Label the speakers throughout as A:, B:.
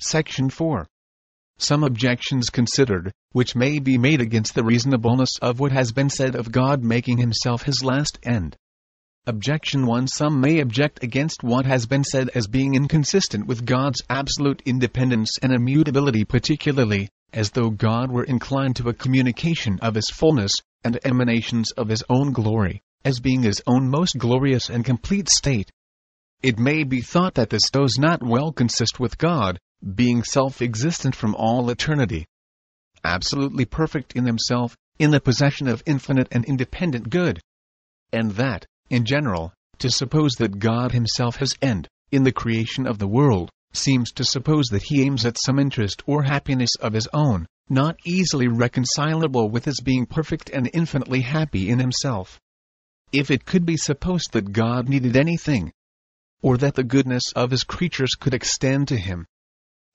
A: Section 4. Some objections considered, which may be made against the reasonableness of what has been said of God making himself his last end. Objection 1 Some may object against what has been said as being inconsistent with God's absolute independence and immutability, particularly, as though God were inclined to a communication of his fullness, and emanations of his own glory, as being his own most glorious and complete state. It may be thought that this does not well consist with God, being self existent from all eternity, absolutely perfect in himself, in the possession of infinite and independent good. And that, in general, to suppose that God himself has end, in the creation of the world, seems to suppose that he aims at some interest or happiness of his own, not easily reconcilable with his being perfect and infinitely happy in himself. If it could be supposed that God needed anything, or that the goodness of his creatures could extend to him,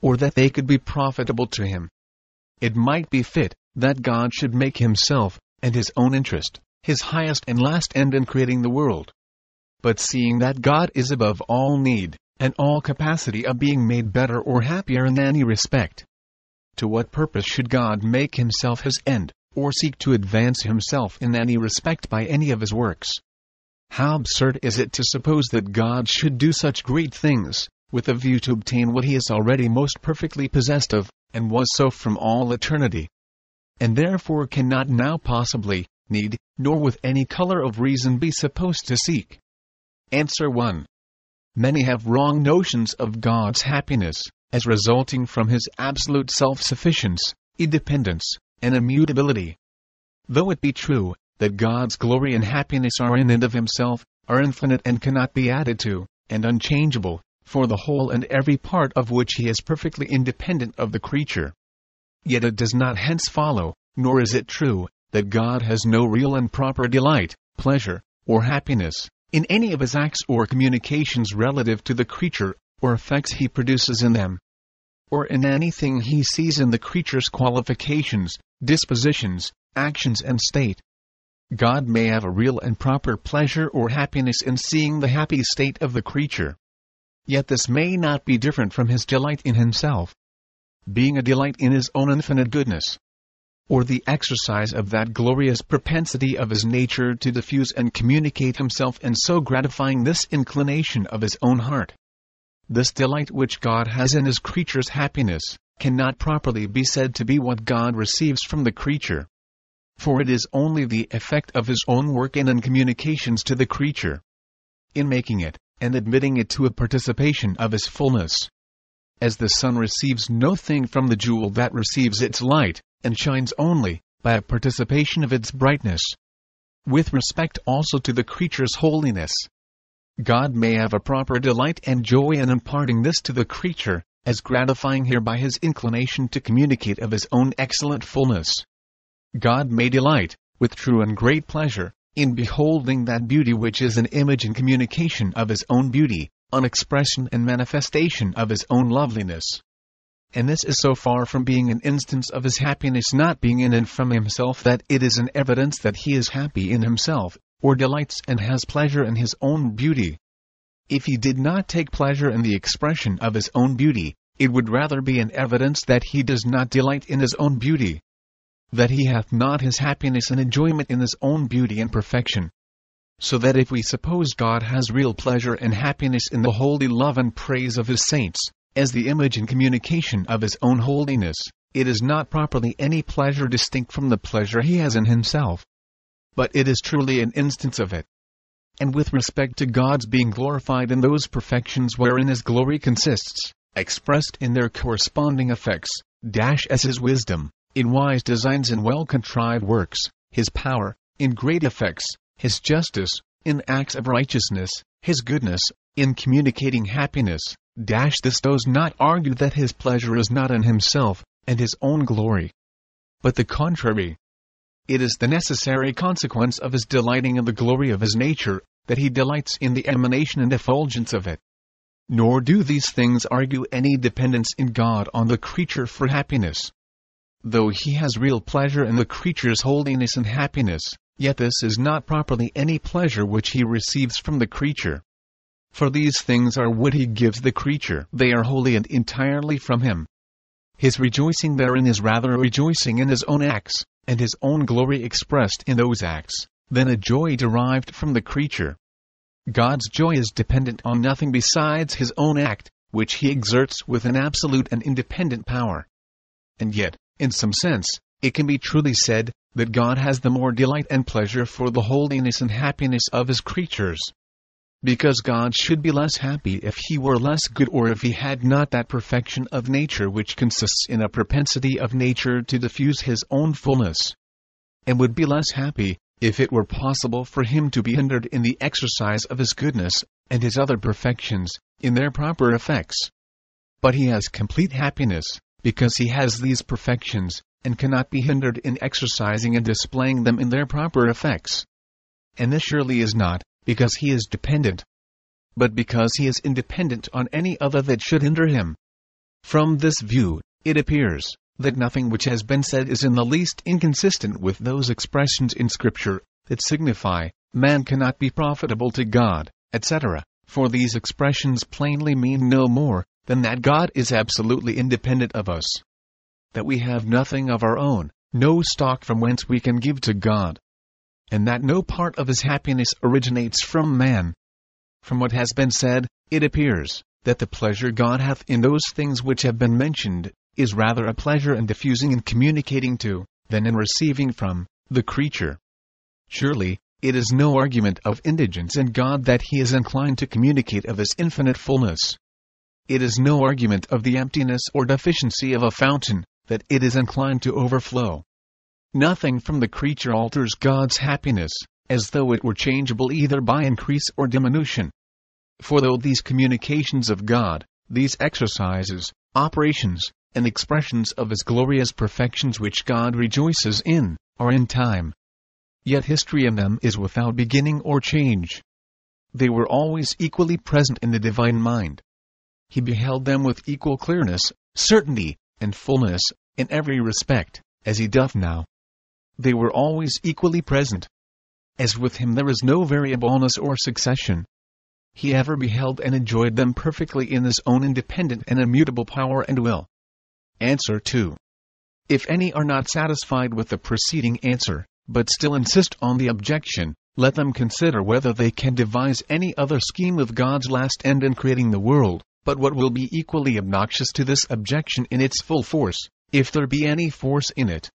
A: or that they could be profitable to him, it might be fit that God should make himself, and his own interest, his highest and last end in creating the world. But seeing that God is above all need, and all capacity of being made better or happier in any respect, to what purpose should God make himself his end, or seek to advance himself in any respect by any of his works? How absurd is it to suppose that God should do such great things, with a view to obtain what he is already most perfectly possessed of, and was so from all eternity, and therefore cannot now possibly, need, nor with any color of reason be supposed to seek. Answer 1. Many have wrong notions of God's happiness, as resulting from his absolute self sufficiency, independence, and immutability. Though it be true that God's glory and happiness are in and of himself, are infinite and cannot be added to, and unchangeable, for the whole and every part of which he is perfectly independent of the creature. Yet it does not hence follow, nor is it true, that God has no real and proper delight, pleasure, or happiness, in any of his acts or communications relative to the creature, or effects he produces in them, or in anything he sees in the creature's qualifications, dispositions, actions and state. God may have a real and proper pleasure or happiness in seeing the happy state of the creature. Yet this may not be different from his delight in himself, being a delight in his own infinite goodness or the exercise of that glorious propensity of his nature to diffuse and communicate himself and so gratifying this inclination of his own heart. This delight which God has in his creature's happiness, cannot properly be said to be what God receives from the creature. For it is only the effect of his own work in and communications to the creature. In making it, and admitting it to a participation of his fullness. As the sun receives no thing from the jewel that receives its light, and shines only by a participation of its brightness. With respect also to the creature's holiness, God may have a proper delight and joy in imparting this to the creature, as gratifying hereby his inclination to communicate of his own excellent fullness. God may delight, with true and great pleasure, in beholding that beauty which is an image and communication of his own beauty, an expression and manifestation of his own loveliness and this is so far from being an instance of his happiness not being in and from himself that it is an evidence that he is happy in himself, or delights and has pleasure in his own beauty. If he did not take pleasure in the expression of his own beauty, it would rather be an evidence that he does not delight in his own beauty. That he hath not his happiness and enjoyment in his own beauty and perfection. So that if we suppose God has real pleasure and happiness in the holy love and praise of his saints, as the image and communication of his own holiness, it is not properly any pleasure distinct from the pleasure he has in himself. But it is truly an instance of it. And with respect to God's being glorified in those perfections wherein his glory consists, expressed in their corresponding effects, dash as his wisdom, in wise designs and well contrived works, his power, in great effects, his justice, in acts of righteousness, his goodness, in communicating happiness, Dash this does not argue that his pleasure is not in himself, and his own glory. But the contrary. It is the necessary consequence of his delighting in the glory of his nature, that he delights in the emanation and effulgence of it. Nor do these things argue any dependence in God on the creature for happiness. Though he has real pleasure in the creature's holiness and happiness, yet this is not properly any pleasure which he receives from the creature for these things are what he gives the creature. They are wholly and entirely from him. His rejoicing therein is rather rejoicing in his own acts, and his own glory expressed in those acts, than a joy derived from the creature. God's joy is dependent on nothing besides his own act, which he exerts with an absolute and independent power. And yet, in some sense, it can be truly said, that God has the more delight and pleasure for the holiness and happiness of his creatures. Because God should be less happy if he were less good or if he had not that perfection of nature which consists in a propensity of nature to diffuse his own fullness. And would be less happy, if it were possible for him to be hindered in the exercise of his goodness, and his other perfections, in their proper effects. But he has complete happiness, because he has these perfections, and cannot be hindered in exercising and displaying them in their proper effects. And this surely is not, because he is dependent, but because he is independent on any other that should hinder him. From this view, it appears that nothing which has been said is in the least inconsistent with those expressions in Scripture that signify, man cannot be profitable to God, etc., for these expressions plainly mean no more than that God is absolutely independent of us that we have nothing of our own, no stock from whence we can give to God, and that no part of his happiness originates from man. From what has been said, it appears that the pleasure God hath in those things which have been mentioned is rather a pleasure in diffusing and communicating to, than in receiving from, the creature. Surely, it is no argument of indigence in God that he is inclined to communicate of his infinite fullness. It is no argument of the emptiness or deficiency of a fountain, that it is inclined to overflow. Nothing from the creature alters God's happiness, as though it were changeable either by increase or diminution. For though these communications of God, these exercises, operations, and expressions of His glorious perfections which God rejoices in, are in time, yet history in them is without beginning or change. They were always equally present in the divine mind. He beheld them with equal clearness, certainty, and fullness, in every respect, as he doth now. They were always equally present. As with him there is no variableness or succession. He ever beheld and enjoyed them perfectly in his own independent and immutable power and will. Answer 2. If any are not satisfied with the preceding answer, but still insist on the objection, let them consider whether they can devise any other scheme of God's last end in creating the world, but what will be equally obnoxious to this objection in its full force, if there be any force in it.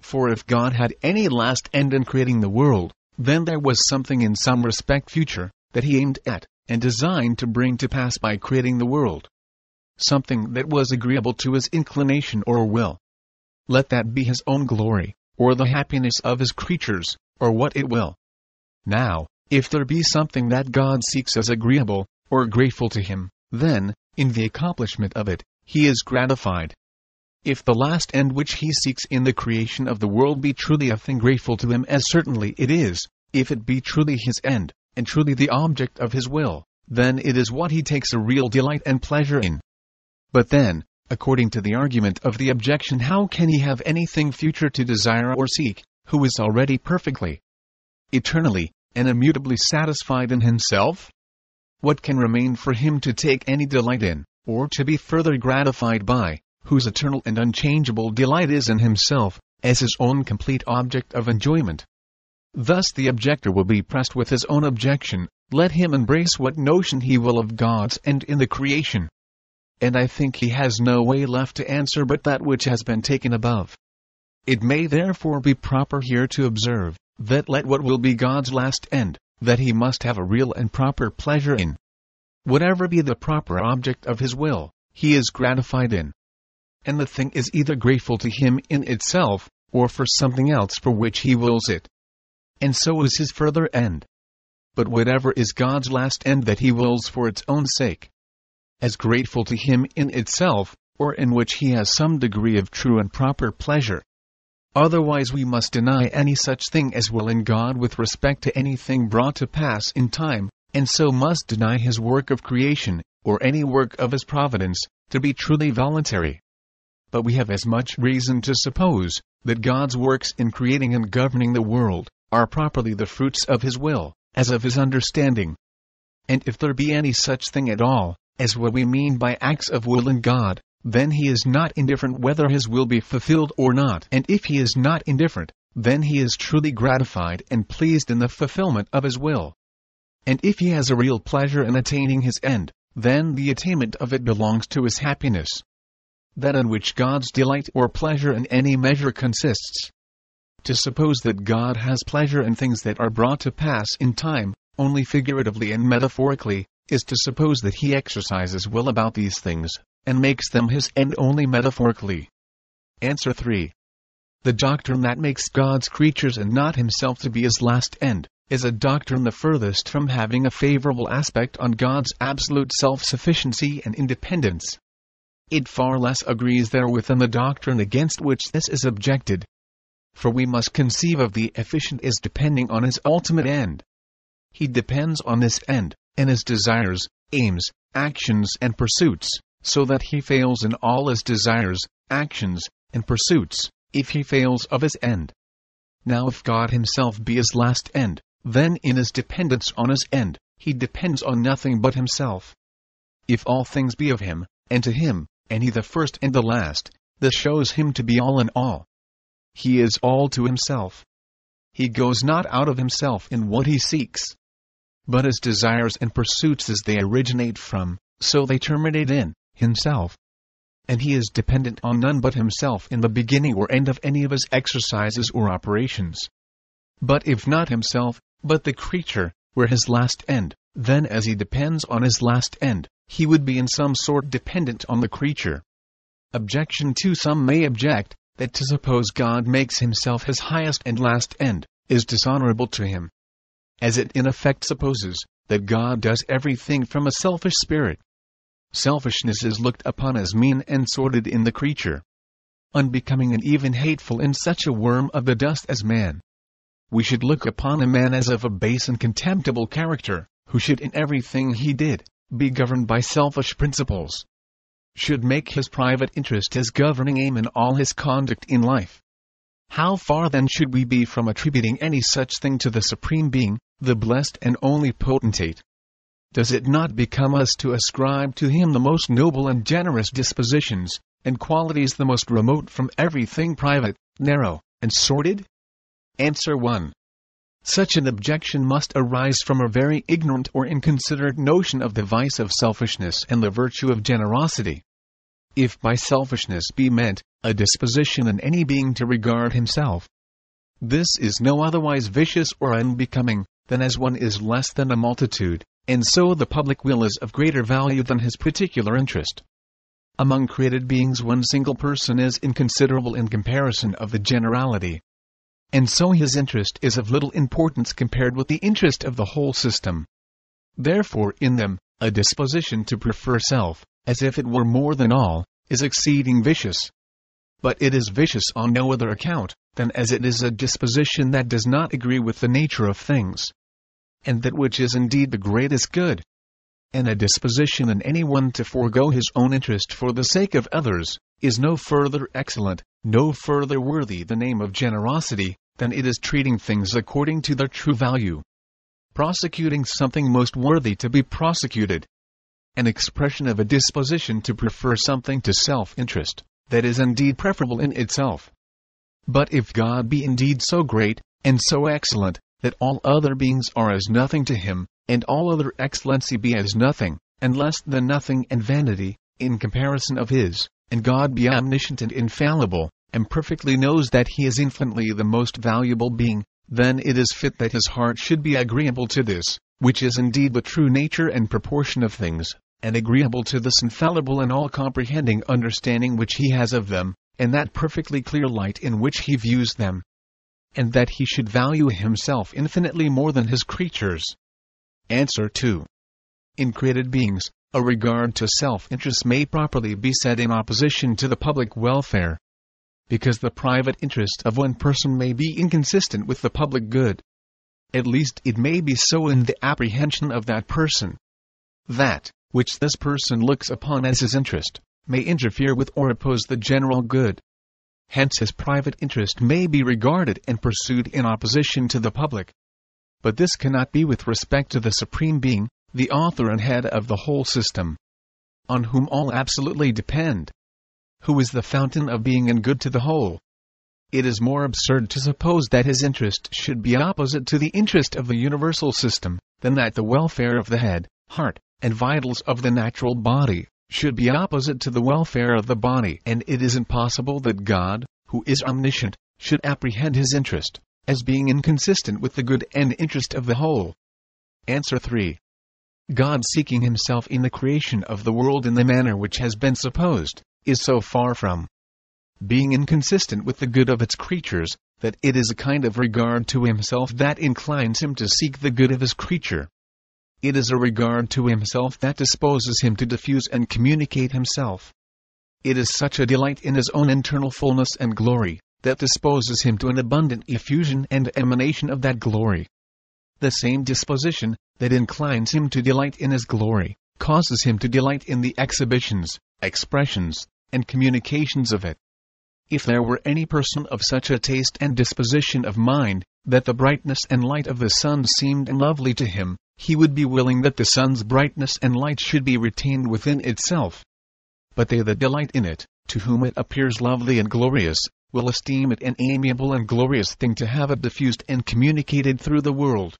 A: For if God had any last end in creating the world, then there was something in some respect future, that he aimed at, and designed to bring to pass by creating the world. Something that was agreeable to his inclination or will. Let that be his own glory, or the happiness of his creatures, or what it will. Now, if there be something that God seeks as agreeable, or grateful to him, then, in the accomplishment of it, he is gratified. If the last end which he seeks in the creation of the world be truly a thing grateful to him as certainly it is, if it be truly his end, and truly the object of his will, then it is what he takes a real delight and pleasure in. But then, according to the argument of the objection how can he have anything future to desire or seek, who is already perfectly, eternally, and immutably satisfied in himself? What can remain for him to take any delight in, or to be further gratified by, whose eternal and unchangeable delight is in himself, as his own complete object of enjoyment. Thus the objector will be pressed with his own objection, let him embrace what notion he will of God's end in the creation. And I think he has no way left to answer but that which has been taken above. It may therefore be proper here to observe, that let what will be God's last end, that he must have a real and proper pleasure in. Whatever be the proper object of his will, he is gratified in. And the thing is either grateful to him in itself, or for something else for which he wills it. And so is his further end. But whatever is God's last end that he wills for its own sake, as grateful to him in itself, or in which he has some degree of true and proper pleasure, Otherwise we must deny any such thing as will in God with respect to anything brought to pass in time, and so must deny his work of creation, or any work of his providence, to be truly voluntary. But we have as much reason to suppose, that God's works in creating and governing the world, are properly the fruits of his will, as of his understanding. and if there be any such thing at all, as what we mean by acts of will in God, then he is not indifferent whether his will be fulfilled or not. And if he is not indifferent, then he is truly gratified and pleased in the fulfillment of his will. And if he has a real pleasure in attaining his end, then the attainment of it belongs to his happiness. That in which God's delight or pleasure in any measure consists. To suppose that God has pleasure in things that are brought to pass in time, only figuratively and metaphorically, is to suppose that he exercises will about these things, and makes them his end only metaphorically. Answer 3. The doctrine that makes God's creatures and not himself to be his last end, is a doctrine the furthest from having a favorable aspect on God's absolute self-sufficiency and independence. It far less agrees therewith than the doctrine against which this is objected. For we must conceive of the efficient as depending on his ultimate end. He depends on this end, and his desires, aims, actions and pursuits, so that he fails in all his desires, actions, and pursuits, if he fails of his end. Now if God himself be his last end, then in his dependence on his end, he depends on nothing but himself. If all things be of him, and to him, and he the first and the last, this shows him to be all in all. He is all to himself. He goes not out of himself in what he seeks. But his desires and pursuits as they originate from, so they terminate in, himself. And he is dependent on none but himself in the beginning or end of any of his exercises or operations. But if not himself, but the creature, were his last end, then as he depends on his last end, he would be in some sort dependent on the creature. Objection 2 Some may object, that to suppose God makes himself his highest and last end, is dishonorable to him. As it in effect supposes, that God does everything from a selfish spirit, selfishness is looked upon as mean and sordid in the creature. Unbecoming and even hateful in such a worm of the dust as man. We should look upon a man as of a base and contemptible character, who should in everything he did, be governed by selfish principles. Should make his private interest his governing aim in all his conduct in life. How far then should we be from attributing any such thing to the Supreme Being, the blessed and only potentate? Does it not become us to ascribe to him the most noble and generous dispositions, and qualities the most remote from everything private, narrow, and sordid? Answer 1. Such an objection must arise from a very ignorant or inconsiderate notion of the vice of selfishness and the virtue of generosity. If by selfishness be meant, a disposition in any being to regard himself, this is no otherwise vicious or unbecoming, than as one is less than a multitude, and so the public will is of greater value than his particular interest. Among created beings one single person is inconsiderable in comparison of the generality. And so his interest is of little importance compared with the interest of the whole system. Therefore in them, a disposition to prefer self, as if it were more than all, is exceeding vicious. But it is vicious on no other account, than as it is a disposition that does not agree with the nature of things and that which is indeed the greatest good. And a disposition in any one to forego his own interest for the sake of others, is no further excellent, no further worthy the name of generosity, than it is treating things according to their true value. Prosecuting something most worthy to be prosecuted. An expression of a disposition to prefer something to self interest, that is indeed preferable in itself. But if God be indeed so great, and so excellent, that all other beings are as nothing to him, and all other excellency be as nothing, and less than nothing and vanity, in comparison of his, and God be omniscient and infallible, and perfectly knows that he is infinitely the most valuable being, then it is fit that his heart should be agreeable to this, which is indeed the true nature and proportion of things, and agreeable to this infallible and all-comprehending understanding which he has of them, and that perfectly clear light in which he views them, and that he should value himself infinitely more than his creatures. Answer 2. In created beings, a regard to self-interest may properly be set in opposition to the public welfare. Because the private interest of one person may be inconsistent with the public good. At least it may be so in the apprehension of that person. That, which this person looks upon as his interest, may interfere with or oppose the general good hence his private interest may be regarded and pursued in opposition to the public. But this cannot be with respect to the Supreme Being, the author and head of the whole system, on whom all absolutely depend, who is the fountain of being and good to the whole. It is more absurd to suppose that his interest should be opposite to the interest of the universal system, than that the welfare of the head, heart, and vitals of the natural body should be opposite to the welfare of the body. And it is impossible that God, who is omniscient, should apprehend his interest as being inconsistent with the good and interest of the whole. Answer 3. God seeking himself in the creation of the world in the manner which has been supposed, is so far from being inconsistent with the good of its creatures, that it is a kind of regard to himself that inclines him to seek the good of his creature. It is a regard to himself that disposes him to diffuse and communicate himself. It is such a delight in his own internal fullness and glory, that disposes him to an abundant effusion and emanation of that glory. The same disposition, that inclines him to delight in his glory, causes him to delight in the exhibitions, expressions, and communications of it. If there were any person of such a taste and disposition of mind, that the brightness and light of the sun seemed lovely to him, he would be willing that the sun's brightness and light should be retained within itself. But they that delight in it, to whom it appears lovely and glorious, will esteem it an amiable and glorious thing to have it diffused and communicated through the world.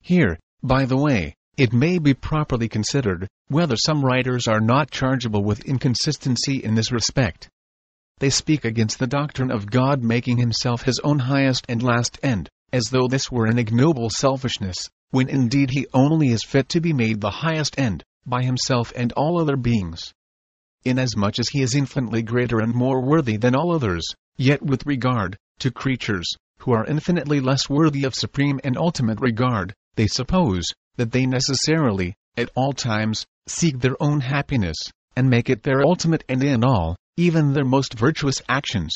A: Here, by the way, it may be properly considered, whether some writers are not chargeable with inconsistency in this respect they speak against the doctrine of God making himself his own highest and last end, as though this were an ignoble selfishness, when indeed he only is fit to be made the highest end, by himself and all other beings. Inasmuch as he is infinitely greater and more worthy than all others, yet with regard to creatures, who are infinitely less worthy of supreme and ultimate regard, they suppose that they necessarily, at all times, seek their own happiness, and make it their ultimate end in all, even their most virtuous actions.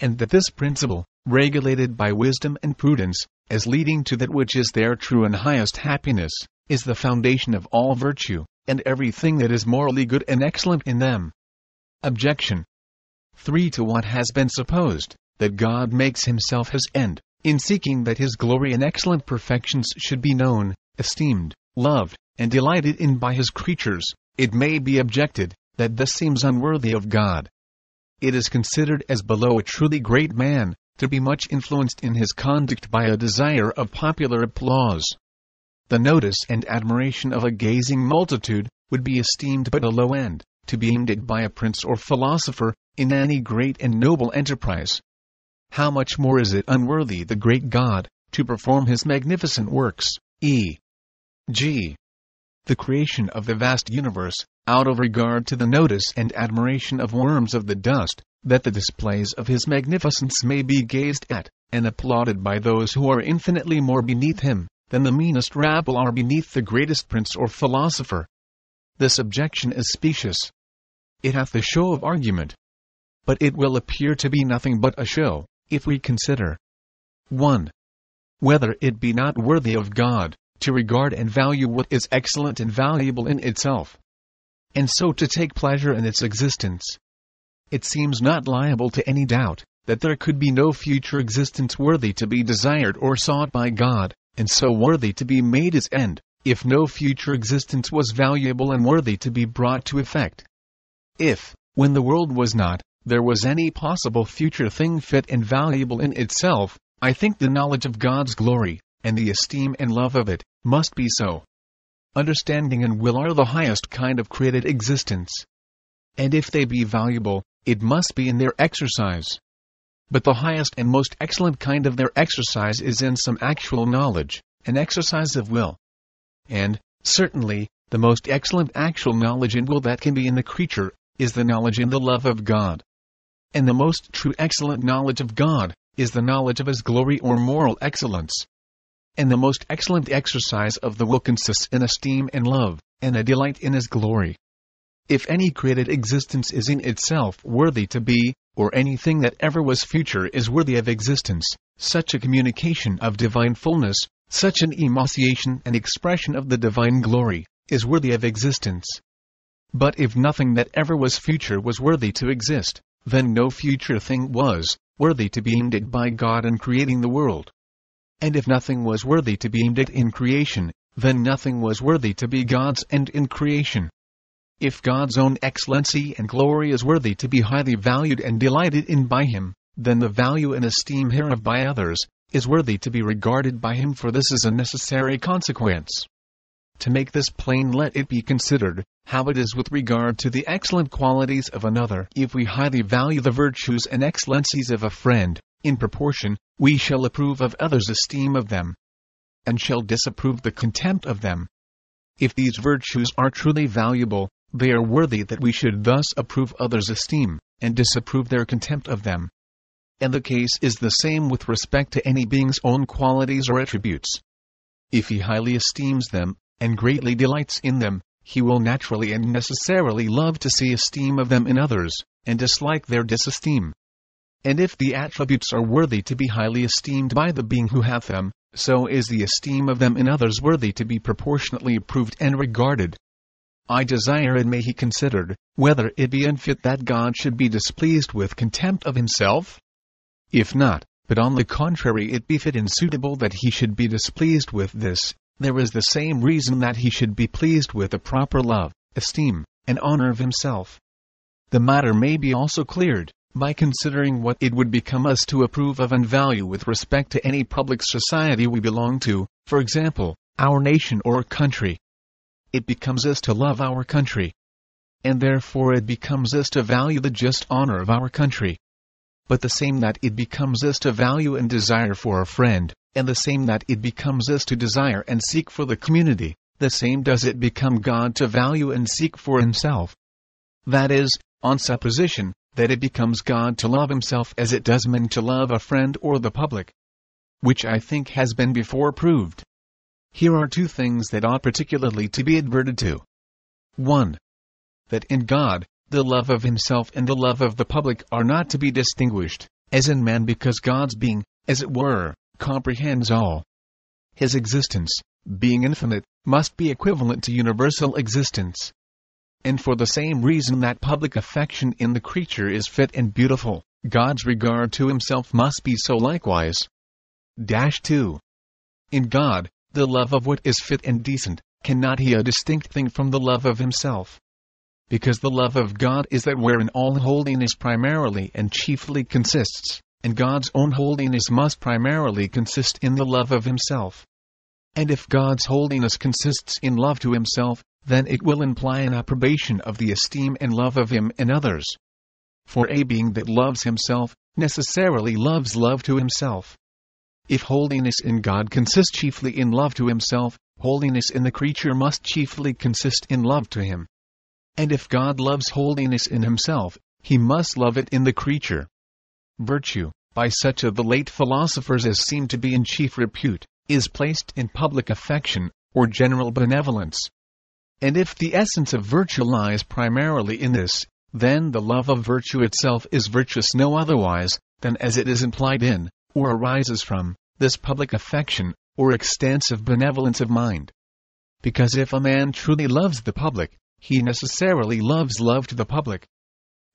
A: And that this principle, regulated by wisdom and prudence, as leading to that which is their true and highest happiness, is the foundation of all virtue, and everything that is morally good and excellent in them. Objection 3 to what has been supposed, that God makes himself his end, in seeking that his glory and excellent perfections should be known, esteemed, loved, and delighted in by his creatures, it may be objected, that this seems unworthy of God. It is considered as below a truly great man, to be much influenced in his conduct by a desire of popular applause. The notice and admiration of a gazing multitude would be esteemed but a low end, to be aimed at by a prince or philosopher, in any great and noble enterprise. How much more is it unworthy the great God, to perform his magnificent works, e. g. the creation of the vast universe, out of regard to the notice and admiration of worms of the dust, that the displays of his magnificence may be gazed at, and applauded by those who are infinitely more beneath him, than the meanest rabble are beneath the greatest prince or philosopher. This objection is specious. It hath the show of argument. But it will appear to be nothing but a show, if we consider 1. Whether it be not worthy of God, to regard and value what is excellent and valuable in itself, and so to take pleasure in its existence. It seems not liable to any doubt that there could be no future existence worthy to be desired or sought by God, and so worthy to be made its end, if no future existence was valuable and worthy to be brought to effect. If, when the world was not, there was any possible future thing fit and valuable in itself, I think the knowledge of God's glory, and the esteem and love of it, must be so understanding and will are the highest kind of created existence. And if they be valuable, it must be in their exercise. But the highest and most excellent kind of their exercise is in some actual knowledge, an exercise of will. And, certainly, the most excellent actual knowledge and will that can be in the creature, is the knowledge and the love of God. And the most true excellent knowledge of God, is the knowledge of His glory or moral excellence and the most excellent exercise of the will consists in esteem and love, and a delight in His glory. If any created existence is in itself worthy to be, or anything that ever was future is worthy of existence, such a communication of divine fullness, such an emanation and expression of the divine glory, is worthy of existence. But if nothing that ever was future was worthy to exist, then no future thing was worthy to be aimed at by God in creating the world. And if nothing was worthy to be aimed at in creation, then nothing was worthy to be God's end in creation. If God's own excellency and glory is worthy to be highly valued and delighted in by Him, then the value and esteem hereof by others is worthy to be regarded by Him, for this is a necessary consequence. To make this plain, let it be considered how it is with regard to the excellent qualities of another. If we highly value the virtues and excellencies of a friend, in proportion, we shall approve of others' esteem of them, and shall disapprove the contempt of them. If these virtues are truly valuable, they are worthy that we should thus approve others' esteem, and disapprove their contempt of them. And the case is the same with respect to any being's own qualities or attributes. If he highly esteems them, and greatly delights in them, he will naturally and necessarily love to see esteem of them in others, and dislike their disesteem. And if the attributes are worthy to be highly esteemed by the being who hath them, so is the esteem of them in others worthy to be proportionately approved and regarded. I desire it may he considered, whether it be unfit that God should be displeased with contempt of himself? If not, but on the contrary it be fit and suitable that he should be displeased with this, there is the same reason that he should be pleased with a proper love, esteem, and honor of himself. The matter may be also cleared, by considering what it would become us to approve of and value with respect to any public society we belong to, for example, our nation or country. It becomes us to love our country. And therefore it becomes us to value the just honor of our country. But the same that it becomes us to value and desire for a friend, and the same that it becomes us to desire and seek for the community, the same does it become God to value and seek for himself. That is, on supposition, that it becomes God to love himself as it does men to love a friend or the public. Which I think has been before proved. Here are two things that ought particularly to be adverted to. 1. That in God, the love of himself and the love of the public are not to be distinguished, as in man because God's being, as it were, comprehends all. His existence, being infinite, must be equivalent to universal existence, and for the same reason that public affection in the creature is fit and beautiful, God's regard to himself must be so likewise. Dash 2. In God, the love of what is fit and decent, cannot he a distinct thing from the love of himself. Because the love of God is that wherein all holiness primarily and chiefly consists, and God's own holiness must primarily consist in the love of himself. And if God's holiness consists in love to himself, then it will imply an approbation of the esteem and love of him and others. For a being that loves himself, necessarily loves love to himself. If holiness in God consists chiefly in love to himself, holiness in the creature must chiefly consist in love to him. And if God loves holiness in himself, he must love it in the creature. Virtue, by such of the late philosophers as seem to be in chief repute, is placed in public affection, or general benevolence, and if the essence of virtue lies primarily in this, then the love of virtue itself is virtuous no otherwise than as it is implied in, or arises from, this public affection, or extensive benevolence of mind. Because if a man truly loves the public, he necessarily loves love to the public.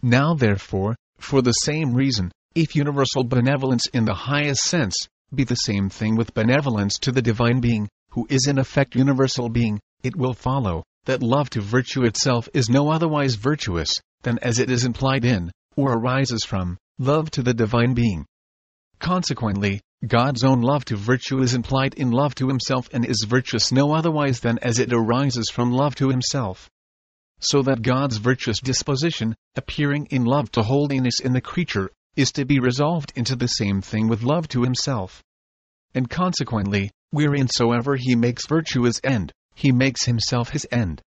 A: Now, therefore, for the same reason, if universal benevolence in the highest sense be the same thing with benevolence to the divine being, who is in effect universal being, it will follow that love to virtue itself is no otherwise virtuous than as it is implied in, or arises from, love to the divine being. Consequently, God's own love to virtue is implied in love to himself and is virtuous no otherwise than as it arises from love to himself. So that God's virtuous disposition, appearing in love to holiness in the creature, is to be resolved into the same thing with love to himself. And consequently, whereinsoever he makes virtue his end, he makes himself his end.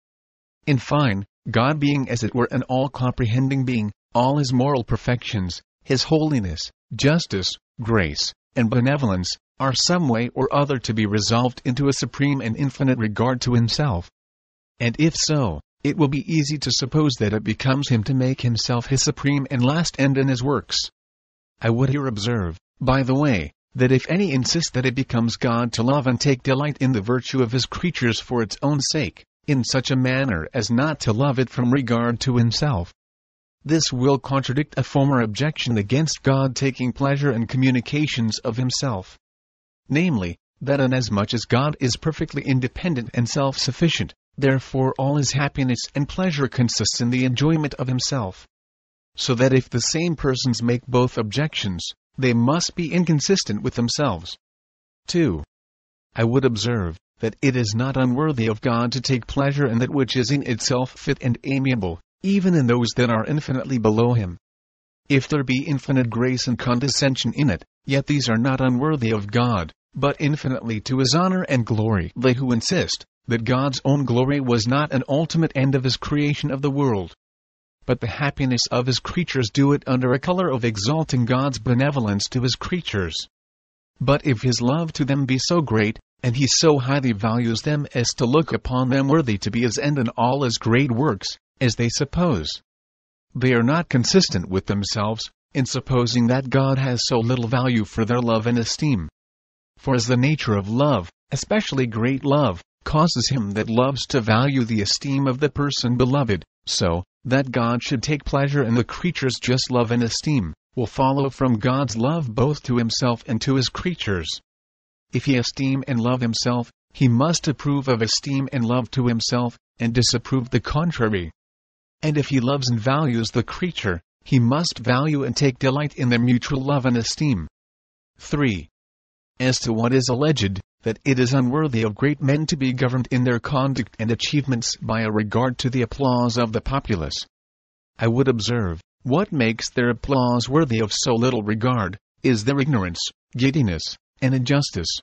A: In fine, God being as it were an all comprehending being, all his moral perfections, his holiness, justice, grace, and benevolence, are some way or other to be resolved into a supreme and infinite regard to himself. And if so, it will be easy to suppose that it becomes him to make himself his supreme and last end in his works. I would here observe, by the way, that if any insist that it becomes God to love and take delight in the virtue of his creatures for its own sake, in such a manner as not to love it from regard to himself, this will contradict a former objection against God taking pleasure in communications of himself. Namely, that inasmuch as God is perfectly independent and self-sufficient, therefore all his happiness and pleasure consists in the enjoyment of himself. So that if the same persons make both objections, they must be inconsistent with themselves. 2. I would observe, that it is not unworthy of God to take pleasure in that which is in itself fit and amiable, even in those that are infinitely below him. If there be infinite grace and condescension in it, yet these are not unworthy of God, but infinitely to his honor and glory. They who insist that God's own glory was not an ultimate end of his creation of the world, but the happiness of his creatures do it under a color of exalting God's benevolence to his creatures. But if his love to them be so great, and he so highly values them as to look upon them worthy to be his end in all his great works, as they suppose, they are not consistent with themselves, in supposing that God has so little value for their love and esteem. For as the nature of love, especially great love, causes him that loves to value the esteem of the person beloved, so, that God should take pleasure in the creature's just love and esteem, will follow from God's love both to himself and to his creatures. If he esteem and love himself, he must approve of esteem and love to himself, and disapprove the contrary. And if he loves and values the creature, he must value and take delight in their mutual love and esteem. 3. As to what is alleged, that it is unworthy of great men to be governed in their conduct and achievements by a regard to the applause of the populace. I would observe, what makes their applause worthy of so little regard, is their ignorance, giddiness, and injustice.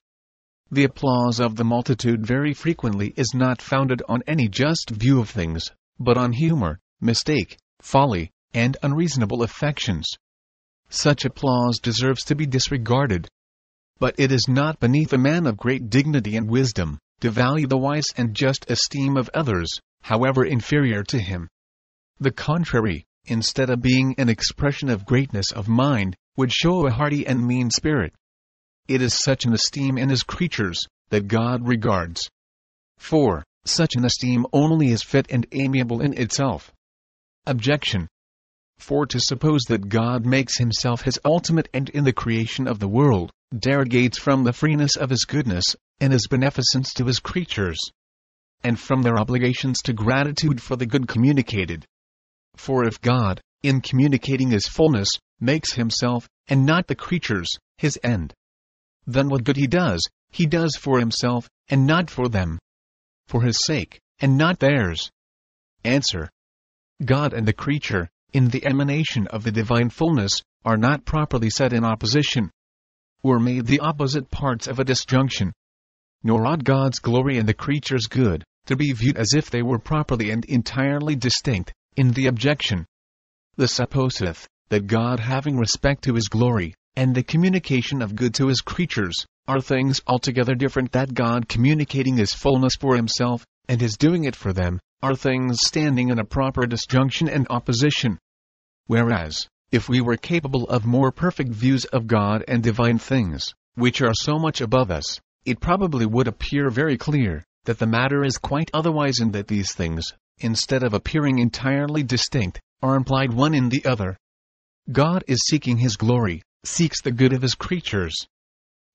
A: The applause of the multitude very frequently is not founded on any just view of things, but on humor, mistake, folly, and unreasonable affections. Such applause deserves to be disregarded, but it is not beneath a man of great dignity and wisdom, to value the wise and just esteem of others, however inferior to him. The contrary, instead of being an expression of greatness of mind, would show a hearty and mean spirit. It is such an esteem in his creatures, that God regards. 4. Such an esteem only is fit and amiable in itself. Objection. For to suppose that God makes himself his ultimate end in the creation of the world, derogates from the freeness of his goodness, and his beneficence to his creatures, and from their obligations to gratitude for the good communicated. For if God, in communicating his fullness, makes himself, and not the creatures, his end, then what good he does, he does for himself, and not for them. For his sake, and not theirs. Answer. God and the creature, in the emanation of the divine fullness, are not properly set in opposition, were made the opposite parts of a disjunction. Nor ought God's glory and the creature's good to be viewed as if they were properly and entirely distinct, in the objection. The supposeth, that God having respect to his glory, and the communication of good to his creatures, are things altogether different that God communicating his fullness for himself, and his doing it for them, are things standing in a proper disjunction and opposition. Whereas, if we were capable of more perfect views of God and divine things, which are so much above us, it probably would appear very clear that the matter is quite otherwise and that these things, instead of appearing entirely distinct, are implied one in the other. God is seeking His glory, seeks the good of His creatures.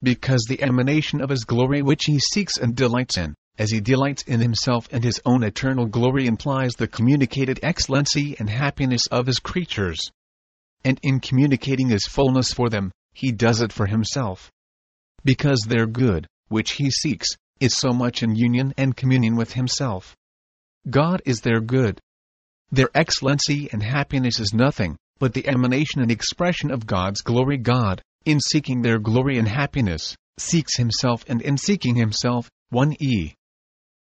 A: Because the emanation of His glory which He seeks and delights in, as He delights in Himself and His own eternal glory implies the communicated excellency and happiness of His creatures and in communicating his fullness for them, he does it for himself. Because their good, which he seeks, is so much in union and communion with himself. God is their good. Their excellency and happiness is nothing, but the emanation and expression of God's glory God, in seeking their glory and happiness, seeks himself and in seeking himself, 1e.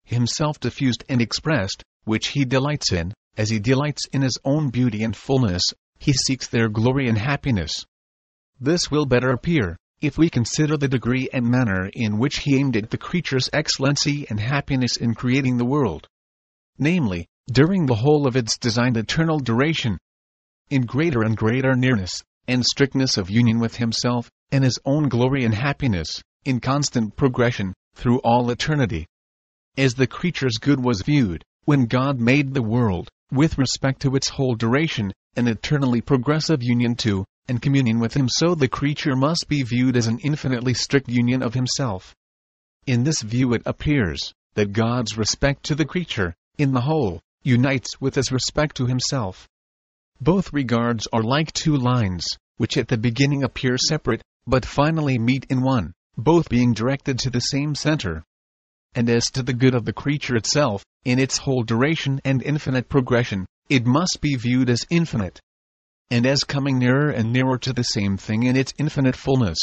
A: Himself diffused and expressed, which he delights in, as he delights in his own beauty and fullness, he seeks their glory and happiness. This will better appear, if we consider the degree and manner in which he aimed at the creature's excellency and happiness in creating the world. Namely, during the whole of its designed eternal duration. In greater and greater nearness, and strictness of union with himself, and his own glory and happiness, in constant progression, through all eternity. As the creature's good was viewed, when God made the world, with respect to its whole duration, an eternally progressive union to, and communion with Him so the creature must be viewed as an infinitely strict union of himself. In this view it appears, that God's respect to the creature, in the whole, unites with his respect to himself. Both regards are like two lines, which at the beginning appear separate, but finally meet in one, both being directed to the same center. And as to the good of the creature itself, in its whole duration and infinite progression, it must be viewed as infinite. And as coming nearer and nearer to the same thing in its infinite fullness.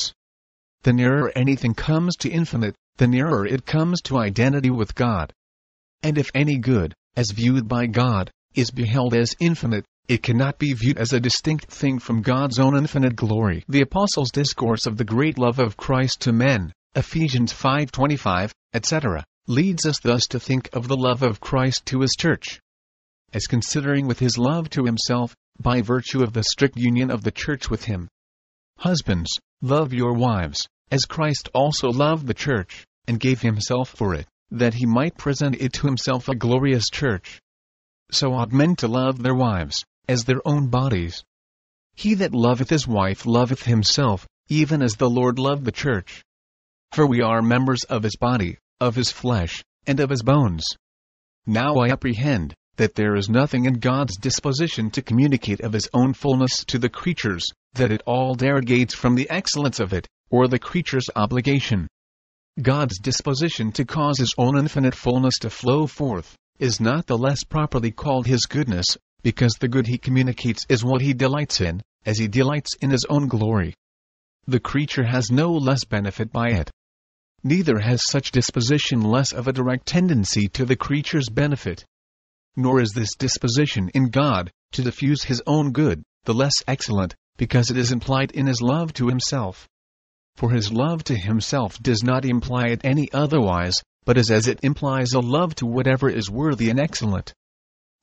A: The nearer anything comes to infinite, the nearer it comes to identity with God. And if any good, as viewed by God, is beheld as infinite, it cannot be viewed as a distinct thing from God's own infinite glory. The Apostles' discourse of the great love of Christ to men, Ephesians 5:25, etc., leads us thus to think of the love of Christ to his church as considering with his love to himself, by virtue of the strict union of the church with him. Husbands, love your wives, as Christ also loved the church, and gave himself for it, that he might present it to himself a glorious church. So ought men to love their wives, as their own bodies. He that loveth his wife loveth himself, even as the Lord loved the church. For we are members of his body, of his flesh, and of his bones. Now I apprehend, that there is nothing in God's disposition to communicate of his own fullness to the creatures, that it all derogates from the excellence of it, or the creature's obligation. God's disposition to cause his own infinite fullness to flow forth, is not the less properly called his goodness, because the good he communicates is what he delights in, as he delights in his own glory. The creature has no less benefit by it. Neither has such disposition less of a direct tendency to the creature's benefit. Nor is this disposition in God, to diffuse his own good, the less excellent, because it is implied in his love to himself for his love to himself does not imply it any otherwise, but is as it implies a love to whatever is worthy and excellent.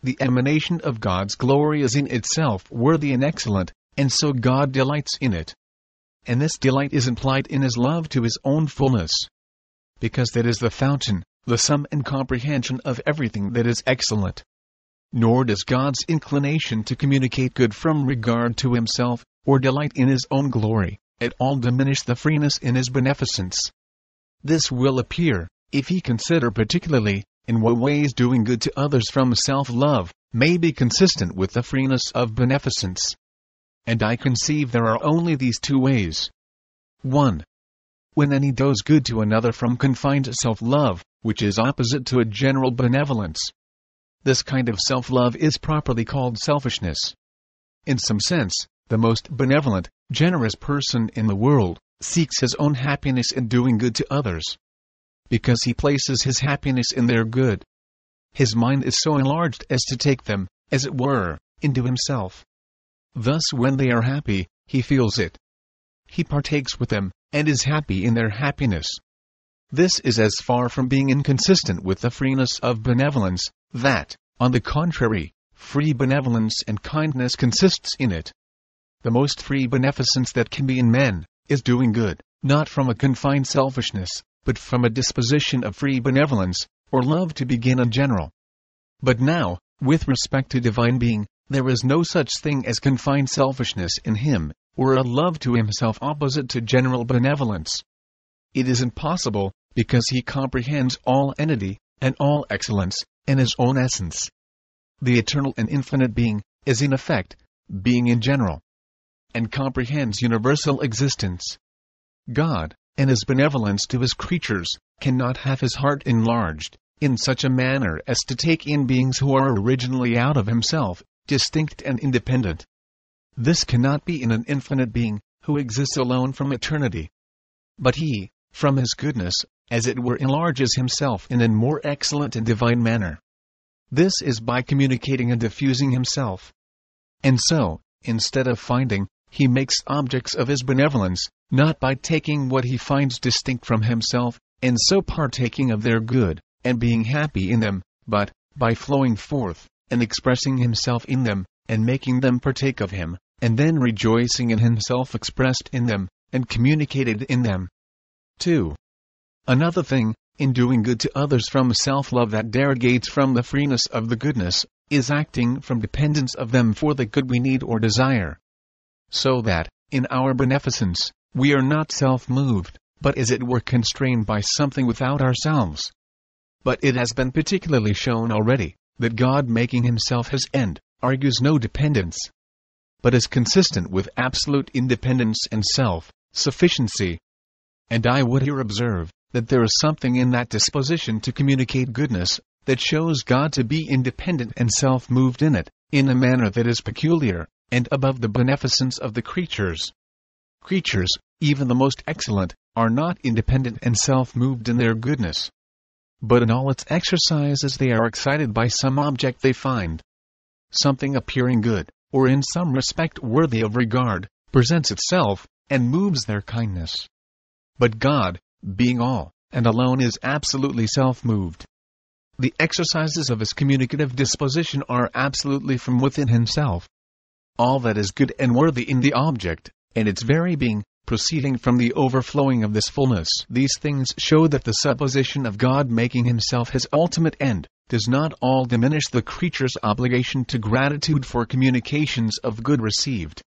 A: The emanation of God's glory is in itself worthy and excellent, and so God delights in it. And this delight is implied in his love to his own fullness. Because that is the fountain, the sum and comprehension of everything that is excellent. Nor does God's inclination to communicate good from regard to himself, or delight in his own glory, at all diminish the freeness in his beneficence. This will appear, if he consider particularly, in what ways doing good to others from self-love, may be consistent with the freeness of beneficence. And I conceive there are only these two ways. 1. When any does good to another from confined self-love, which is opposite to a general benevolence. This kind of self-love is properly called selfishness. In some sense, the most benevolent, generous person in the world, seeks his own happiness in doing good to others. Because he places his happiness in their good. His mind is so enlarged as to take them, as it were, into himself. Thus, when they are happy, he feels it. He partakes with them, and is happy in their happiness. This is as far from being inconsistent with the freeness of benevolence, that, on the contrary, free benevolence and kindness consists in it. The most free beneficence that can be in men, is doing good, not from a confined selfishness, but from a disposition of free benevolence, or love to begin in general. But now, with respect to divine being, there is no such thing as confined selfishness in him, or a love to himself opposite to general benevolence. It is impossible, because he comprehends all entity, and all excellence, in his own essence. The eternal and infinite being, is in effect, being in general and comprehends universal existence. God, in his benevolence to his creatures, cannot have his heart enlarged, in such a manner as to take in beings who are originally out of himself, distinct and independent. This cannot be in an infinite being, who exists alone from eternity. But he, from his goodness, as it were enlarges himself in a more excellent and divine manner. This is by communicating and diffusing himself. And so, instead of finding, he makes objects of his benevolence, not by taking what he finds distinct from himself, and so partaking of their good, and being happy in them, but, by flowing forth, and expressing himself in them, and making them partake of him, and then rejoicing in himself expressed in them, and communicated in them. 2. Another thing, in doing good to others from self-love that derogates from the freeness of the goodness, is acting from dependence of them for the good we need or desire so that, in our beneficence, we are not self-moved, but as it were constrained by something without ourselves. But it has been particularly shown already that God making himself his end argues no dependence, but is consistent with absolute independence and self sufficiency. And I would here observe that there is something in that disposition to communicate goodness that shows God to be independent and self moved in it, in a manner that is peculiar, and above the beneficence of the creatures. Creatures, even the most excellent, are not independent and self moved in their goodness. But in all its exercises they are excited by some object they find. Something appearing good, or in some respect worthy of regard, presents itself, and moves their kindness. But God, being all, and alone is absolutely self-moved. The exercises of his communicative disposition are absolutely from within himself. All that is good and worthy in the object, and its very being, proceeding from the overflowing of this fullness. These things show that the supposition of God making himself his ultimate end, does not all diminish the creature's obligation to gratitude for communications of good received.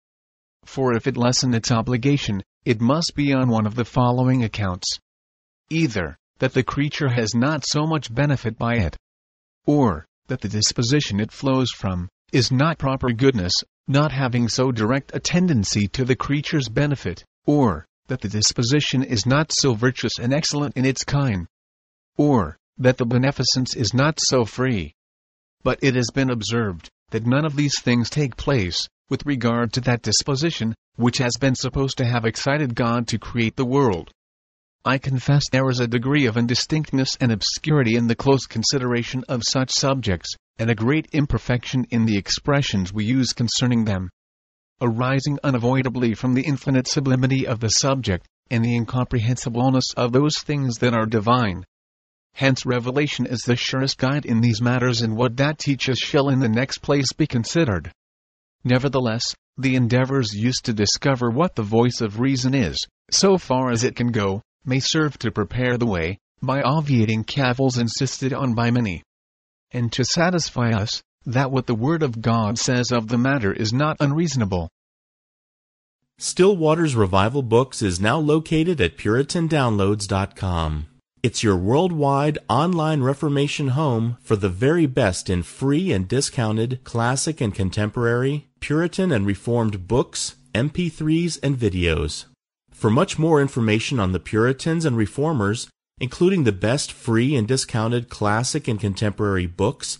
A: For if it lessen its obligation, it must be on one of the following accounts. Either, that the creature has not so much benefit by it, or, that the disposition it flows from, is not proper goodness, not having so direct a tendency to the creature's benefit, or, that the disposition is not so virtuous and excellent in its kind, or, that the beneficence is not so free. But it has been observed that none of these things take place with regard to that disposition which has been supposed to have excited God to create the world. I confess there is a degree of indistinctness and obscurity in the close consideration of such subjects, and a great imperfection in the expressions we use concerning them, arising unavoidably from the infinite sublimity of the subject, and the incomprehensibleness of those things that are divine. Hence revelation is the surest guide in these matters and what that teaches shall in the next place be considered. Nevertheless, the endeavors used to discover what the voice of reason is, so far as it can go, may serve to prepare the way, by obviating cavils insisted on by many. And to satisfy us, that what the Word of God says of the matter is not unreasonable.
B: Still Waters Revival Books is now located at PuritanDownloads.com. It's your worldwide online Reformation home for the very best in free and discounted classic and contemporary, Puritan and Reformed books, MP3s, and videos. For much more information on the Puritans and Reformers, including the best free and discounted classic and contemporary books,